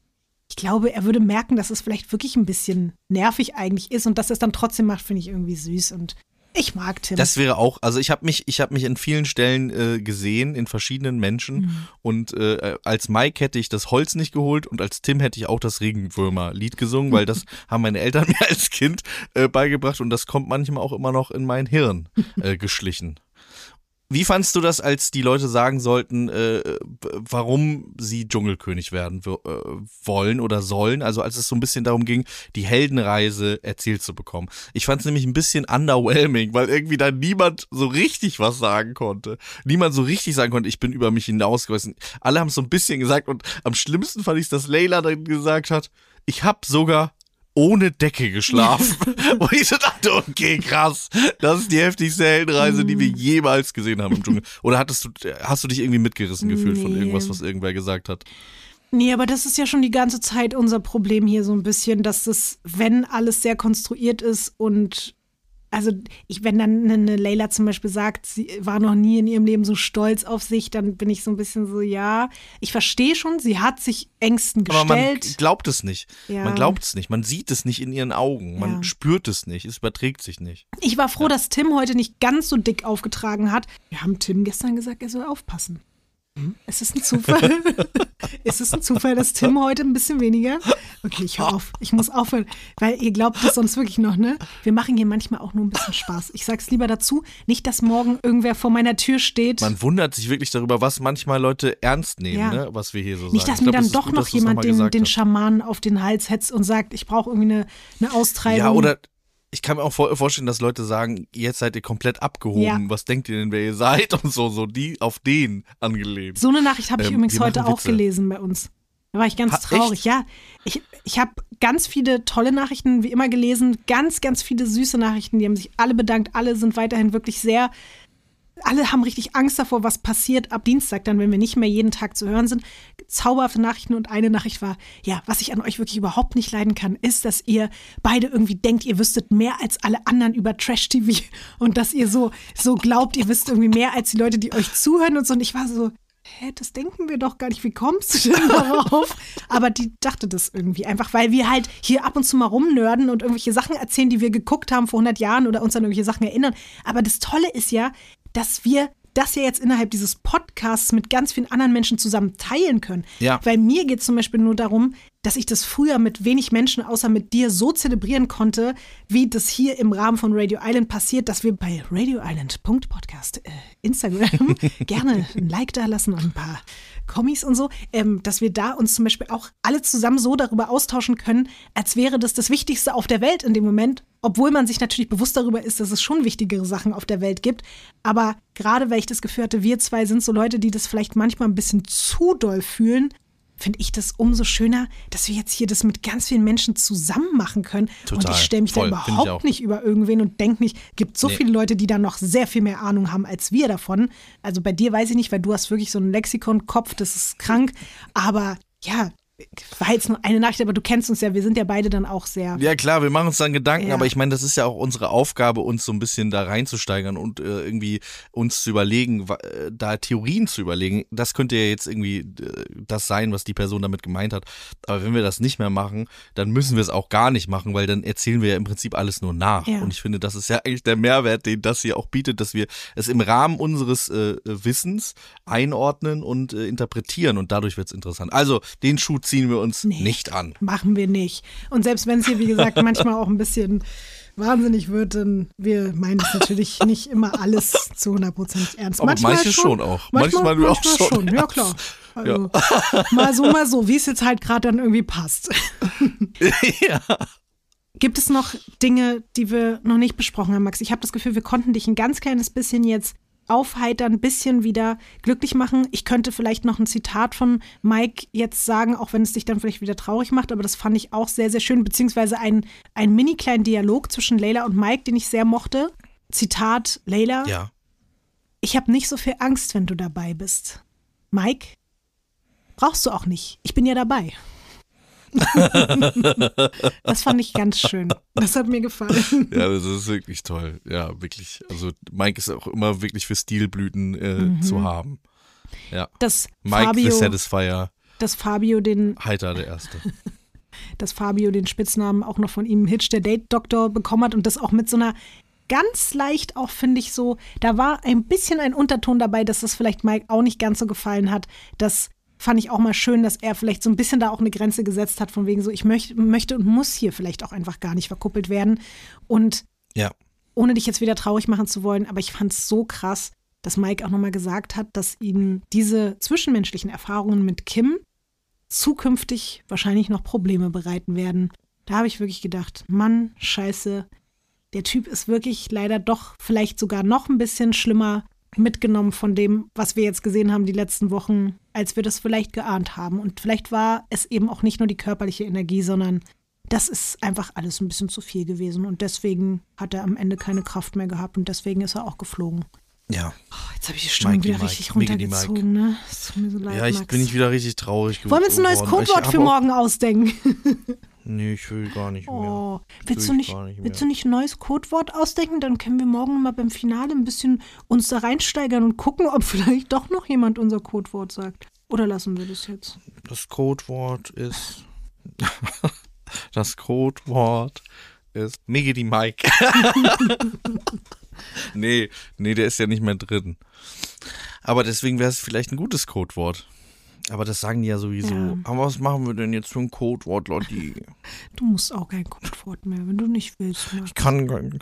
ich glaube, er würde merken, dass es vielleicht wirklich ein bisschen nervig eigentlich ist und dass er es dann trotzdem macht, finde ich irgendwie süß und ich mag Tim. Das wäre auch, also ich habe mich, ich habe mich in vielen Stellen äh, gesehen, in verschiedenen Menschen. Mhm. Und äh, als Mike hätte ich das Holz nicht geholt und als Tim hätte ich auch das Regenwürmer-Lied gesungen, weil das haben meine Eltern mir als Kind äh, beigebracht und das kommt manchmal auch immer noch in mein Hirn äh, geschlichen. Wie fandst du das, als die Leute sagen sollten, äh, warum sie Dschungelkönig werden äh, wollen oder sollen? Also als es so ein bisschen darum ging, die Heldenreise erzählt zu bekommen. Ich fand es nämlich ein bisschen underwhelming, weil irgendwie da niemand so richtig was sagen konnte. Niemand so richtig sagen konnte, ich bin über mich hinausgewachsen. Alle haben es so ein bisschen gesagt und am schlimmsten fand ich, dass Leila dann gesagt hat, ich habe sogar ohne Decke geschlafen. Wo ich so dachte, okay, krass. Das ist die heftigste Heldenreise, die wir jemals gesehen haben im Dschungel. Oder hattest du, hast du dich irgendwie mitgerissen gefühlt von Nee. irgendwas, was irgendwer gesagt hat? Nee, aber das ist ja schon die ganze Zeit unser Problem hier so ein bisschen, dass das, wenn alles sehr konstruiert ist und also ich, wenn dann eine Leila zum Beispiel sagt, sie war noch nie in ihrem Leben so stolz auf sich, dann bin ich so ein bisschen so, ja, ich verstehe schon, sie hat sich Ängsten Aber man gestellt. glaubt es nicht. Ja. Man glaubt es nicht. Man sieht es nicht in ihren Augen. Man Ja. spürt es nicht. Es überträgt sich nicht. Ich war froh, dass Tim heute nicht ganz so dick aufgetragen hat. Wir haben Tim gestern gesagt, er soll aufpassen. Hm? Ist es ein Zufall? ist es ein Zufall, dass Tim heute ein bisschen weniger? Okay, ich auf. Ich muss aufhören, weil ihr glaubt das sonst wirklich noch, ne? Wir machen hier manchmal auch nur ein bisschen Spaß. Ich sag's lieber dazu, nicht, dass morgen irgendwer vor meiner Tür steht. Man wundert sich wirklich darüber, was manchmal Leute ernst nehmen, Ja. ne? was wir hier so nicht, sagen. dass Ich mir dann es ist doch gut, noch dass jemand den, den. Schamanen auf den Hals hetzt und sagt, ich brauche irgendwie eine, eine Austreibung. Ja, oder ich kann mir auch vor- vorstellen, dass Leute sagen, jetzt seid ihr komplett abgehoben. Ja. Was denkt ihr denn, wer ihr seid? Und so, so die auf den angelehnt. So eine Nachricht habe ich Ähm, übrigens heute auch Witze. gelesen bei uns. Da war ich ganz Ha, traurig. echt? Ja, ich, ich habe ganz viele tolle Nachrichten, wie immer, gelesen. Ganz, ganz viele süße Nachrichten. Die haben sich alle bedankt. Alle sind weiterhin wirklich sehr. Alle haben richtig Angst davor, was passiert ab Dienstag, dann, wenn wir nicht mehr jeden Tag zu hören sind. Zauberhafte Nachrichten und eine Nachricht war, ja, was ich an euch wirklich überhaupt nicht leiden kann, ist, dass ihr beide irgendwie denkt, ihr wüsstet mehr als alle anderen über Trash-TV und dass ihr so, so glaubt, ihr wisst irgendwie mehr als die Leute, die euch zuhören und so. Und ich war so, hä, das denken wir doch gar nicht. Wie kommst du denn darauf? Aber die dachte das irgendwie einfach, weil wir halt hier ab und zu mal rumnörden und irgendwelche Sachen erzählen, die wir geguckt haben vor 100 Jahren oder uns an irgendwelche Sachen erinnern. Aber das Tolle ist ja, dass wir das ja jetzt innerhalb dieses Podcasts mit ganz vielen anderen Menschen zusammen teilen können. Ja. Weil mir geht es zum Beispiel nur darum, dass ich das früher mit wenig Menschen außer mit dir so zelebrieren konnte, wie das hier im Rahmen von Radio Island passiert, dass wir bei radioisland.podcast äh, Instagram gerne ein Like da lassen und ein paar Kommis und so, ähm, dass wir da uns zum Beispiel auch alle zusammen so darüber austauschen können, als wäre das das Wichtigste auf der Welt in dem Moment, obwohl man sich natürlich bewusst darüber ist, dass es schon wichtigere Sachen auf der Welt gibt. Aber gerade weil ich das Gefühl hatte, wir zwei sind so Leute, die das vielleicht manchmal ein bisschen zu doll fühlen, finde ich das umso schöner, dass wir jetzt hier das mit ganz vielen Menschen zusammen machen können. und Total. ich stelle mich Voll. da überhaupt nicht über irgendwen und denke nicht, gibt so Nee. viele Leute, die da noch sehr viel mehr Ahnung haben als wir davon. Also bei dir weiß ich nicht, weil du hast wirklich so einen Lexikon-Kopf, das ist krank. Aber ja, war jetzt nur eine Nachricht, aber du kennst uns ja, wir sind ja beide dann auch sehr. Ja klar, wir machen uns dann Gedanken, Ja. aber ich meine, das ist ja auch unsere Aufgabe, uns so ein bisschen da reinzusteigern und äh, irgendwie uns zu überlegen, äh, da Theorien zu überlegen. Das könnte ja jetzt irgendwie äh, das sein, was die Person damit gemeint hat. Aber wenn wir das nicht mehr machen, dann müssen wir es auch gar nicht machen, weil dann erzählen wir ja im Prinzip alles nur nach. Ja. Und ich finde, das ist ja eigentlich der Mehrwert, den das hier auch bietet, dass wir es im Rahmen unseres äh, Wissens einordnen und äh, interpretieren und dadurch wird es interessant. Also, den Schuh ziehen wir uns Nee. nicht an. Machen wir nicht. Und selbst wenn es hier, wie gesagt, manchmal auch ein bisschen wahnsinnig wird, dann wir meinen es natürlich nicht immer alles zu 100% ernst. Aber manches schon auch. Manchmal Manchmal, auch manchmal schon schon. Ja, klar. Also, mal so, mal so, wie es jetzt halt gerade dann irgendwie passt. ja. Gibt es noch Dinge, die wir noch nicht besprochen haben, Max? Ich habe das Gefühl, wir konnten dich ein ganz kleines bisschen jetzt aufheitern, ein bisschen wieder glücklich machen. Ich könnte vielleicht noch ein Zitat von Mike jetzt sagen, auch wenn es dich dann vielleicht wieder traurig macht, aber das fand ich auch sehr, sehr schön, beziehungsweise ein, ein mini kleinen Dialog zwischen Leila und Mike, den ich sehr mochte. Zitat Leila, Ja. ich habe nicht so viel Angst, wenn du dabei bist. Mike, brauchst du auch nicht. Ich bin ja dabei. das fand ich ganz schön. Das hat mir gefallen. Ja, das ist wirklich toll. Ja, wirklich. Also Mike ist auch immer wirklich für Stilblüten äh, Mhm. zu haben. Ja. Dass Mike Fabio, the Satisfier, dass Fabio den, heiter der Erste. dass Fabio den Spitznamen auch noch von ihm Hitch der Date Doktor bekommen hat und das auch mit so einer ganz leicht auch finde ich so, da war ein bisschen ein Unterton dabei, dass das vielleicht Mike auch nicht ganz so gefallen hat. Das fand ich auch mal schön, dass er vielleicht so ein bisschen da auch eine Grenze gesetzt hat von wegen so, ich möchte, möchte und muss hier vielleicht auch einfach gar nicht verkuppelt werden und Ja. ohne dich jetzt wieder traurig machen zu wollen, aber ich fand es so krass, dass Mike auch nochmal gesagt hat, dass ihm diese zwischenmenschlichen Erfahrungen mit Kim zukünftig wahrscheinlich noch Probleme bereiten werden. Da habe ich wirklich gedacht, Mann, scheiße, der Typ ist wirklich leider doch vielleicht sogar noch ein bisschen schlimmer mitgenommen von dem, was wir jetzt gesehen haben die letzten Wochen, als wir das vielleicht geahnt haben. Und vielleicht war es eben auch nicht nur die körperliche Energie, sondern das ist einfach alles ein bisschen zu viel gewesen. Und deswegen hat er am Ende keine Kraft mehr gehabt und deswegen ist er auch geflogen. Ja. Oh, jetzt habe ich die Stimmung Mikey wieder Mike, richtig runtergezogen, ne? Es tut mir so leid, Ja, ich Max. bin ich wieder richtig traurig geworden. Wollen wir uns ein neues Codewort für morgen ausdenken? Nee, ich will gar nicht mehr. Oh, Will willst du, ich nicht, nicht mehr. willst du nicht ein neues Codewort ausdenken? Dann können wir morgen mal beim Finale ein bisschen uns da reinsteigern und gucken, ob vielleicht doch noch jemand unser Codewort sagt. Oder lassen wir das jetzt? Das Codewort ist. das Codewort ist Miggity Mike. nee, nee, der ist ja nicht mehr drin. Aber deswegen wäre es vielleicht ein gutes Codewort. Aber das sagen die ja sowieso. Ja. Aber was machen wir denn jetzt für ein Codewort, Lotti? Du musst auch kein Codewort mehr, wenn du nicht willst. Max. Ich kann kein.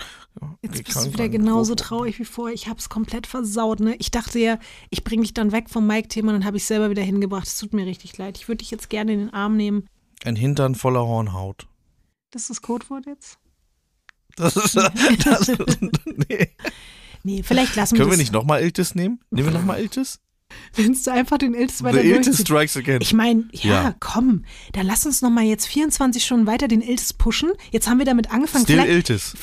Jetzt ich bist kann du wieder genauso Codewort. traurig wie vorher. Ich habe es komplett versaut. Ne? Ich dachte ja, ich bringe dich dann weg vom Mike-Thema und dann habe ich selber wieder hingebracht. Es tut mir richtig leid. Ich würde dich jetzt gerne in den Arm nehmen. Ein Hintern voller Hornhaut. Das ist das Codewort jetzt? Das ist. Das, nee. Nee, vielleicht lassen Können wir das. nicht nochmal Iltis nehmen? Nehmen wir nochmal Iltis? Willst du einfach den Iltis The weiter Iltis durchziehen? strikes again. Ich meine, ja, Ja. komm, dann lass uns noch mal jetzt 24 Stunden weiter den Iltis pushen. Jetzt haben wir damit angefangen. Still Vielleicht- Iltis.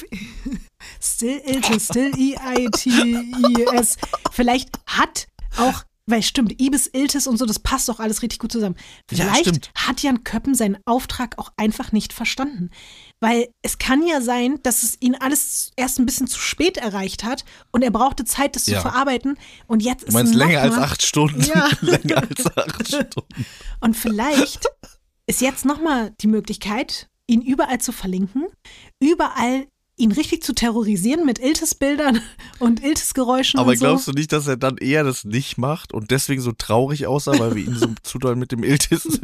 Still Iltis, still E I-I-T-I-S. Vielleicht hat auch, weil stimmt, Ibis Iltis und so, das passt doch alles richtig gut zusammen. Ja, Vielleicht stimmt. hat Jan Köppen seinen Auftrag auch einfach nicht verstanden. Weil es kann ja sein, dass es ihn alles erst ein bisschen zu spät erreicht hat und er brauchte Zeit, das Ja. zu verarbeiten. Und jetzt ist Du meinst länger als acht Stunden? Ja. länger als acht Stunden. Und vielleicht ist jetzt nochmal die Möglichkeit, ihn überall zu verlinken, überall ihn richtig zu terrorisieren mit Iltis-Bildern und Iltis-Geräuschen Aber und so. glaubst du nicht, dass er dann eher das nicht macht und deswegen so traurig aussah, weil wir ihn so zu doll mit dem Iltis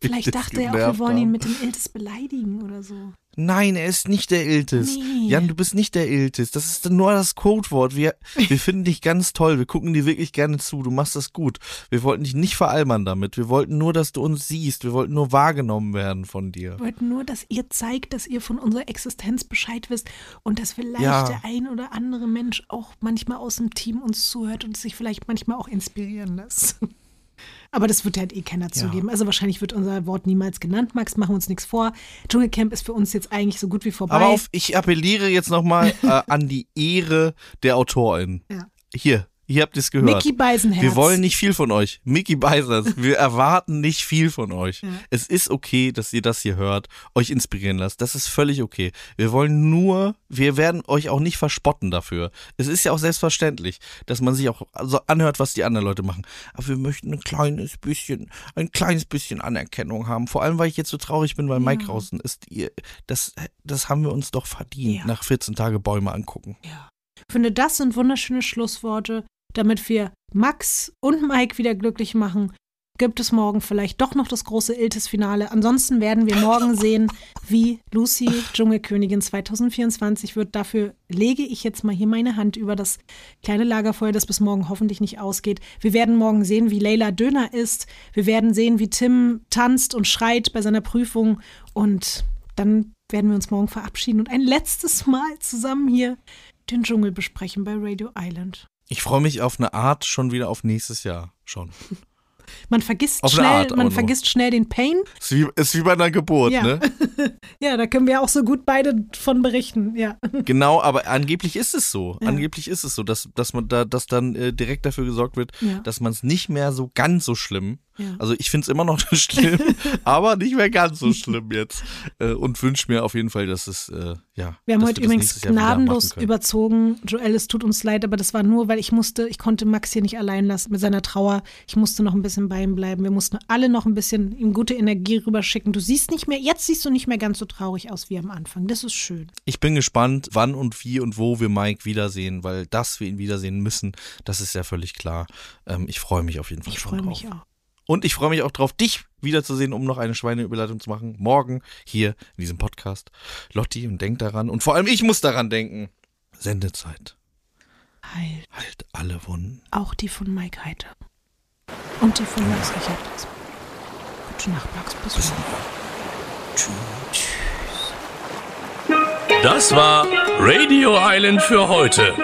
Vielleicht dachte er auch, wir wollen ihn mit dem Iltis beleidigen oder so. Nein, er ist nicht der Iltis. Nee. Jan, du bist nicht der Iltis. Das ist nur das Codewort. Wir, wir finden dich ganz toll. Wir gucken dir wirklich gerne zu. Du machst das gut. Wir wollten dich nicht veralbern damit. Wir wollten nur, dass du uns siehst. Wir wollten nur wahrgenommen werden von dir. Wir wollten nur, dass ihr zeigt, dass ihr von unserer Existenz Bescheid wisst und dass vielleicht Ja. der ein oder andere Mensch auch manchmal aus dem Team uns zuhört und sich vielleicht manchmal auch inspirieren lässt. Aber das wird halt eh keiner zugeben. Also wahrscheinlich wird unser Wort niemals genannt. Max, machen wir uns nichts vor. Dschungelcamp ist für uns jetzt eigentlich so gut wie vorbei. Aber auf, ich appelliere jetzt nochmal äh, an die Ehre der Autorin. Ja. Hier, hier habt ihr es gehört. Mickey Beisenherz. Wir wollen nicht viel von euch. Mickey Beisers, wir erwarten nicht viel von euch. Ja. Es ist okay, dass ihr das hier hört, euch inspirieren lasst. Das ist völlig okay. Wir wollen nur, wir werden euch auch nicht verspotten dafür. Es ist ja auch selbstverständlich, dass man sich auch so anhört, was die anderen Leute machen. Aber wir möchten ein kleines bisschen, ein kleines bisschen Anerkennung haben. Vor allem, weil ich jetzt so traurig bin, weil Mike draußen ist. Ihr, das, das haben wir uns doch verdient, Ja. nach 14 Tage Bäume angucken. Ich finde, das sind wunderschöne Schlussworte. Damit wir Max und Mike wieder glücklich machen, gibt es morgen vielleicht doch noch das große Iltis-Finale. Ansonsten werden wir morgen sehen, wie Lucy Dschungelkönigin 2024 wird. Dafür lege ich jetzt mal hier meine Hand über das kleine Lagerfeuer, das bis morgen hoffentlich nicht ausgeht. Wir werden morgen sehen, wie Leila Döner isst. Wir werden sehen, wie Tim tanzt und schreit bei seiner Prüfung. Und dann werden wir uns morgen verabschieden und ein letztes Mal zusammen hier den Dschungel besprechen bei Radio Island. Ich freue mich auf eine Art schon wieder auf nächstes Jahr schon. Man vergisst Auf schnell, Art man nur. vergisst schnell den Pain. Ist wie, ist wie bei einer Geburt, Ja. ne? Ja, da können wir auch so gut beide von berichten. Ja. Genau, aber angeblich ist es so. Ja. Angeblich ist es so, dass, dass man da, dass dann äh, direkt dafür gesorgt wird, Ja. dass man es nicht mehr so ganz so schlimm. Ja. Also ich finde es immer noch schlimm, aber nicht mehr ganz so schlimm jetzt. Äh, und wünsche mir auf jeden Fall, dass es, äh, ja. Wir haben heute übrigens gnadenlos überzogen. Joel, es tut uns leid, aber das war nur, weil ich musste, ich konnte Max hier nicht allein lassen mit seiner Trauer. Ich musste noch ein bisschen bei ihm bleiben. Wir mussten alle noch ein bisschen ihm gute Energie rüberschicken. Du siehst nicht mehr, jetzt siehst du nicht mehr ganz so traurig aus wie am Anfang. Das ist schön. Ich bin gespannt, wann und wie und wo wir Mike wiedersehen, weil dass wir ihn wiedersehen müssen, das ist ja völlig klar. Ähm, ich freue mich auf jeden Fall Ich schon freue drauf. mich auch. Und ich freue mich auch drauf, dich wiederzusehen, um noch eine Schweineüberleitung zu machen. Morgen hier in diesem Podcast. Lotti, und denk daran. Und vor allem ich muss daran denken. Sendezeit. Heil. Halt alle Wunden. Auch die von Mike Heiter. Und die von Max Richard. Gute Nacht, Max. Bis morgen. Das war Radio Island für heute.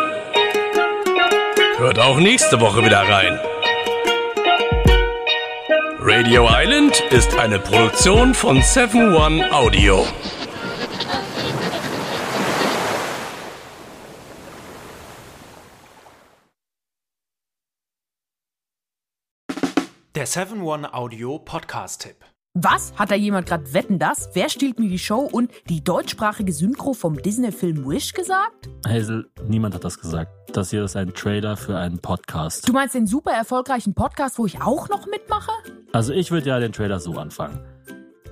Hört auch nächste Woche wieder rein. Radio Island ist eine Produktion von 7 One Audio. Der 7-One-Audio-Podcast-Tipp. Was? Hat da jemand gerade Wetten das? Wer stiehlt mir die Show und die deutschsprachige Synchro vom Disney-Film Wish gesagt? Hazel, niemand hat das gesagt. Das hier ist ein Trailer für einen Podcast. Du meinst den super erfolgreichen Podcast, wo ich auch noch mitmache? Also ich würde ja den Trailer so anfangen.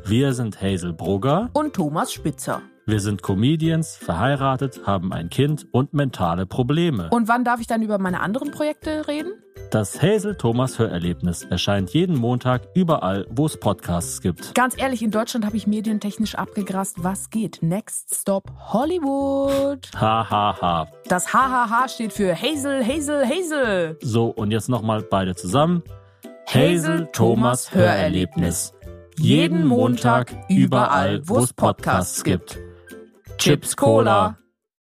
Wir sind Hazel Brugger. Und Thomas Spitzer. Wir sind Comedians, verheiratet, haben ein Kind und mentale Probleme. Und wann darf ich dann über meine anderen Projekte reden? Das Hazel Thomas Hörerlebnis erscheint jeden Montag überall, wo es Podcasts gibt. Ganz ehrlich, in Deutschland habe ich medientechnisch abgegrast. Was geht? Next Stop Hollywood. Ha ha ha. Das HHH steht für Hazel, Hazel, Hazel. So, und jetzt nochmal beide zusammen. Hazel Thomas Hörerlebnis. Jeden Montag überall, wo es Podcasts gibt. Chips Cola.